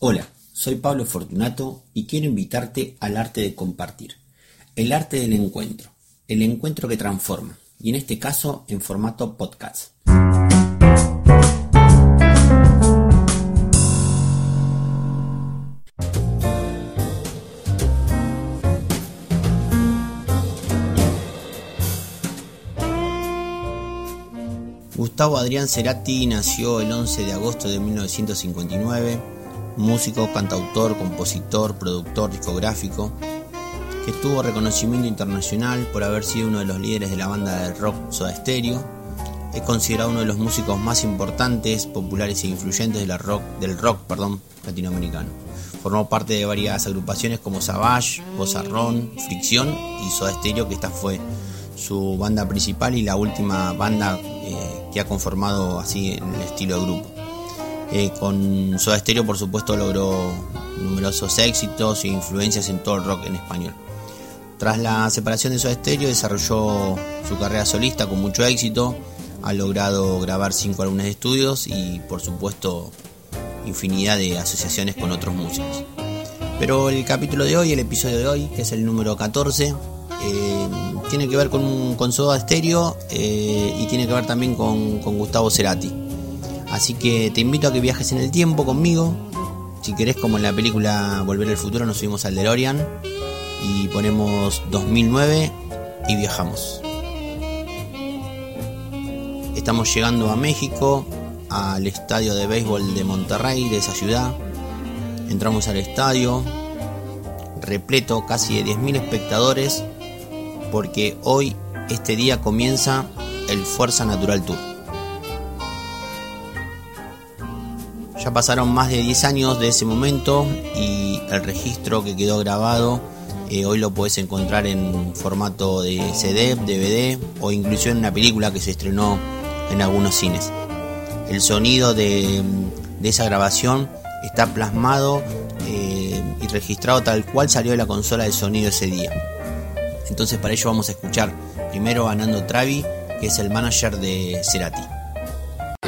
Hola, soy Pablo Fortunato y quiero invitarte al arte de compartir, el arte del encuentro, el encuentro que transforma, y en este caso en formato podcast. Gustavo Adrián Cerati nació el 11 de agosto de 1959 músico, cantautor, compositor, productor discográfico, que tuvo reconocimiento internacional por haber sido uno de los líderes de la banda de rock Soda Stereo. Es considerado uno de los músicos más importantes, populares e influyentes rock, del rock perdón, latinoamericano. Formó parte de varias agrupaciones como Savage, Ron, Fricción y Soda Stereo, que esta fue su banda principal y la última banda eh, que ha conformado así en el estilo de grupo. Eh, con Soda Stereo, por supuesto, logró numerosos éxitos e influencias en todo el rock en español. Tras la separación de Soda Stereo, desarrolló su carrera solista con mucho éxito. Ha logrado grabar cinco álbumes de estudios y, por supuesto, infinidad de asociaciones con otros músicos. Pero el capítulo de hoy, el episodio de hoy, que es el número 14, eh, tiene que ver con, con Soda Stereo eh, y tiene que ver también con, con Gustavo Cerati. Así que te invito a que viajes en el tiempo conmigo. Si querés, como en la película Volver al Futuro, nos subimos al DeLorean y ponemos 2009 y viajamos. Estamos llegando a México, al estadio de béisbol de Monterrey, de esa ciudad. Entramos al estadio, repleto, casi de 10.000 espectadores, porque hoy, este día, comienza el Fuerza Natural Tour. Ya pasaron más de 10 años de ese momento y el registro que quedó grabado eh, hoy lo puedes encontrar en formato de CD, DVD o incluso en una película que se estrenó en algunos cines. El sonido de, esa grabación está plasmado eh, y registrado tal cual salió de la consola de sonido ese día. Entonces para ello vamos a escuchar primero a Nando Travi, que es el manager de Cerati.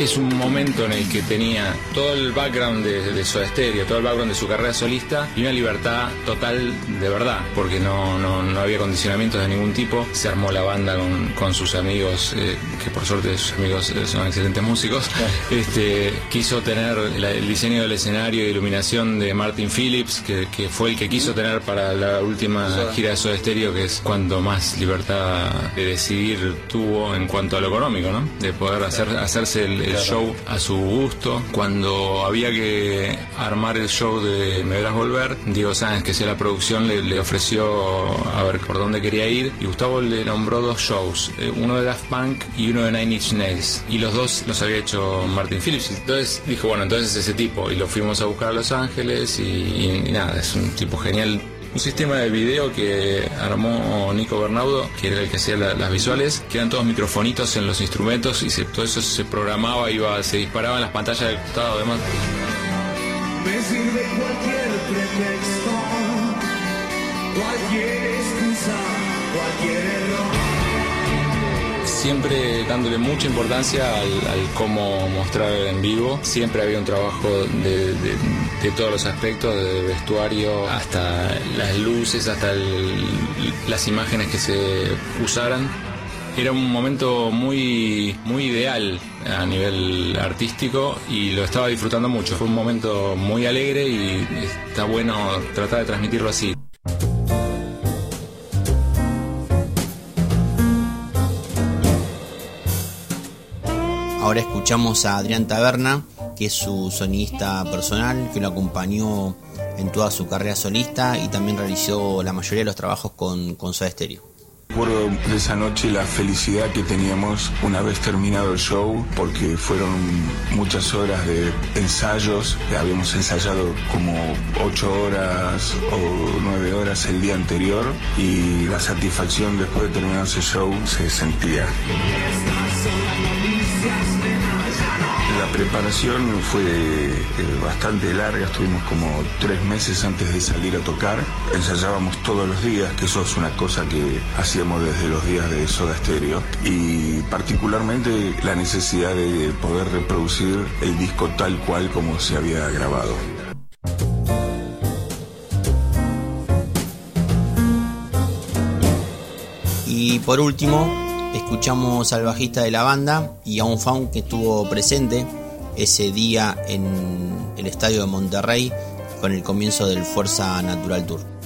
Es un momento en el que tenía todo el background de, de Soda Stereo, todo el background de su carrera solista y una libertad total de verdad, porque no, no, había condicionamientos de ningún tipo. Se armó la banda con, sus amigos, eh, que por suerte sus amigos eh, son excelentes músicos. Este, quiso tener el diseño del escenario e iluminación de Martin Phillips, que, fue el que quiso tener para la última gira de Soda Stereo, que es cuando más libertad de decidir tuvo en cuanto a lo económico, ¿no? De poder hacer, hacerse el el show a su gusto. Cuando había que armar el show de Me Verás Volver, Diego Sáenz, que sea la producción, le, ofreció a ver por dónde quería ir y Gustavo le nombró dos shows, eh, uno de Daft Punk y uno de Nine Inch Nails. Y los dos los había hecho Martin Phillips. Entonces dijo, bueno, entonces ese tipo. Y lo fuimos a buscar a Los Ángeles y nada, es un tipo genial un sistema de video que armó Nico Bernaudo, que era el que hacía las visuales, que eran todos microfonitos en los instrumentos y todo eso se programaba, iba, se disparaba en las pantallas del costado, además. Me sirve cualquier pretexto, cualquier excusa, cualquier error siempre dándole mucha importancia al, cómo mostrar en vivo. Siempre había un trabajo de, todos los aspectos, de vestuario hasta las luces, hasta las imágenes que se usaran. Era un momento muy, muy ideal a nivel artístico y lo estaba disfrutando mucho. Fue un momento muy alegre y está bueno tratar de transmitirlo así. Ahora escuchamos a Adrián Taberna, que es su sonista personal, que lo acompañó en toda su carrera solista y también realizó la mayoría de los trabajos con, con Soda Stereo. Recuerdo de esa noche la felicidad que teníamos una vez terminado el show, porque fueron muchas horas de ensayos, habíamos ensayado como ocho horas o nueve horas el día anterior y la satisfacción después de terminar ese show se sentía. La preparación fue eh, bastante larga, estuvimos como tres meses antes de salir a tocar. Ensayábamos todos los días, que eso es una cosa que hacíamos desde los días de Soda Stereo. Y particularmente la necesidad de poder reproducir el disco tal cual como se había grabado. Y por último, escuchamos al bajista de la banda y a un fan que estuvo presente ese día en el estadio de Monterrey con el comienzo del Fuerza Natural Tour.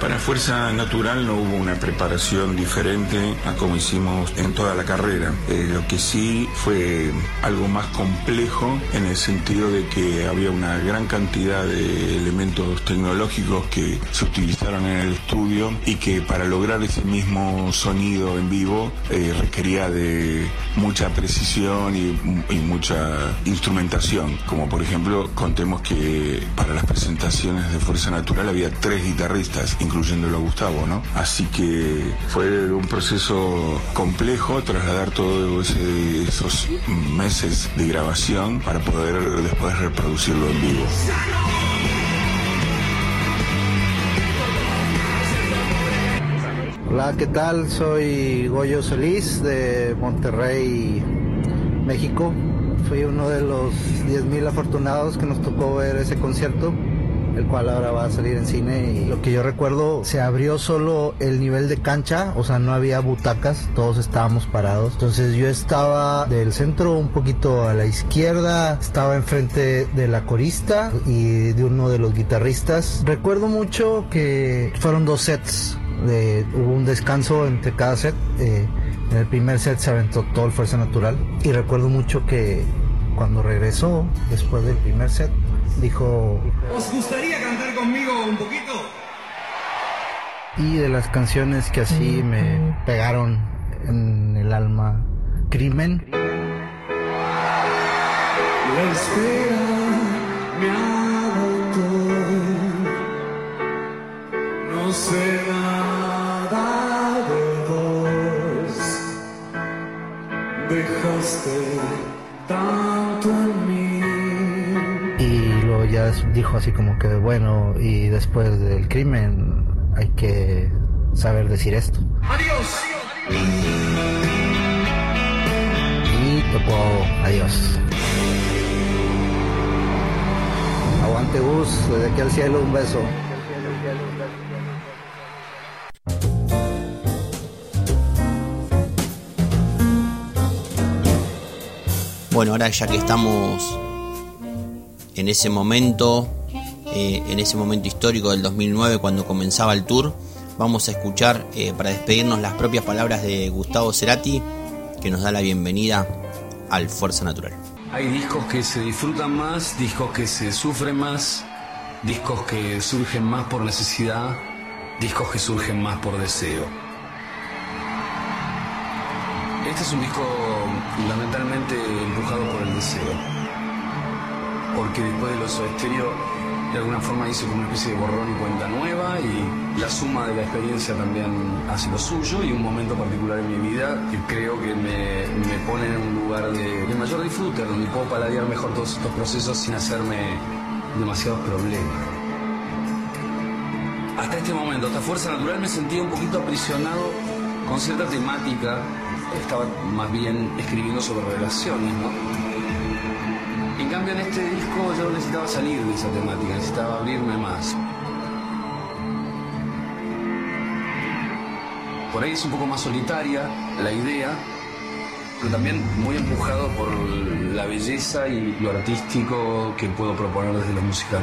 Para Fuerza Natural no hubo una preparación diferente a como hicimos en toda la carrera. Eh, lo que sí fue algo más complejo en el sentido de que había una gran cantidad de elementos tecnológicos que se utilizaron en el estudio y que para lograr ese mismo sonido en vivo eh, requería de mucha precisión y, y mucha instrumentación. Como por ejemplo, contemos que para las presentaciones de Fuerza Natural había tres guitarristas incluyéndolo a Gustavo, ¿no? Así que fue un proceso complejo trasladar todos esos meses de grabación para poder después reproducirlo en vivo. Hola, ¿qué tal? Soy Goyo Solís de Monterrey, México. Fui uno de los 10.000 afortunados que nos tocó ver ese concierto el cual ahora va a salir en cine y lo que yo recuerdo se abrió solo el nivel de cancha, o sea, no había butacas, todos estábamos parados. Entonces yo estaba del centro un poquito a la izquierda, estaba enfrente de la corista y de uno de los guitarristas. Recuerdo mucho que fueron dos sets, de, hubo un descanso entre cada set. Eh, en el primer set se aventó todo el Fuerza Natural y recuerdo mucho que cuando regresó después del primer set dijo... ¿Os gustaría cantar conmigo un poquito? Y de las canciones que así me pegaron en el alma, Crimen. La espera dijo así como que, bueno, y después del crimen hay que saber decir esto. Adiós. Y tocó adiós. Aguante Gus, desde aquí al cielo un beso. Bueno, ahora ya que estamos en ese momento, eh, en ese momento histórico del 2009 cuando comenzaba el tour, vamos a escuchar eh, para despedirnos las propias palabras de Gustavo Cerati, que nos da la bienvenida al Fuerza Natural. Hay discos que se disfrutan más, discos que se sufren más, discos que surgen más por necesidad, discos que surgen más por deseo. Este es un disco fundamentalmente empujado por el deseo, porque después de los estéreo de alguna forma hice como una especie de borrón y cuenta nueva y la suma de la experiencia también hace lo suyo y un momento particular en mi vida que creo que me, me pone en un lugar de, mayor disfrute, donde puedo paladear mejor todos estos procesos sin hacerme demasiados problemas. Hasta este momento, hasta Fuerza Natural, me sentía un poquito aprisionado con cierta temática. Estaba más bien escribiendo sobre relaciones, ¿no? Cambio, en este disco yo necesitaba salir de esa temática, necesitaba abrirme más. Por ahí es un poco más solitaria la idea, pero también muy empujado por la belleza y lo artístico que puedo proponer desde lo musical.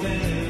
Para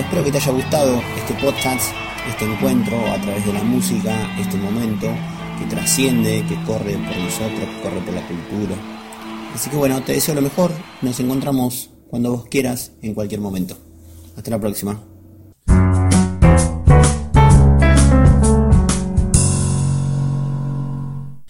Espero que te haya gustado este podcast, este encuentro a través de la música, este momento que trasciende, que corre por nosotros, que corre por la cultura. Así que bueno, te deseo lo mejor, nos encontramos cuando vos quieras, en cualquier momento. Hasta la próxima.